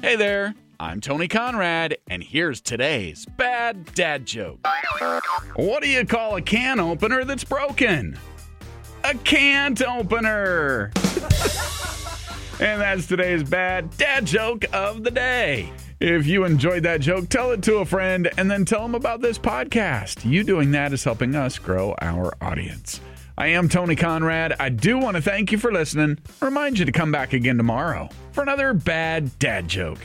Hey there, I'm Tony Conrad, and here's today's bad dad joke. What do you call a can opener that's broken? A can't opener. and that's today's bad dad joke of the day. If you enjoyed that joke, tell it to a friend and then tell them about this podcast. You doing that is helping us grow our audience. I am Tony Conrad. I do want to thank you for listening. Remind you to come back again tomorrow for another bad dad joke.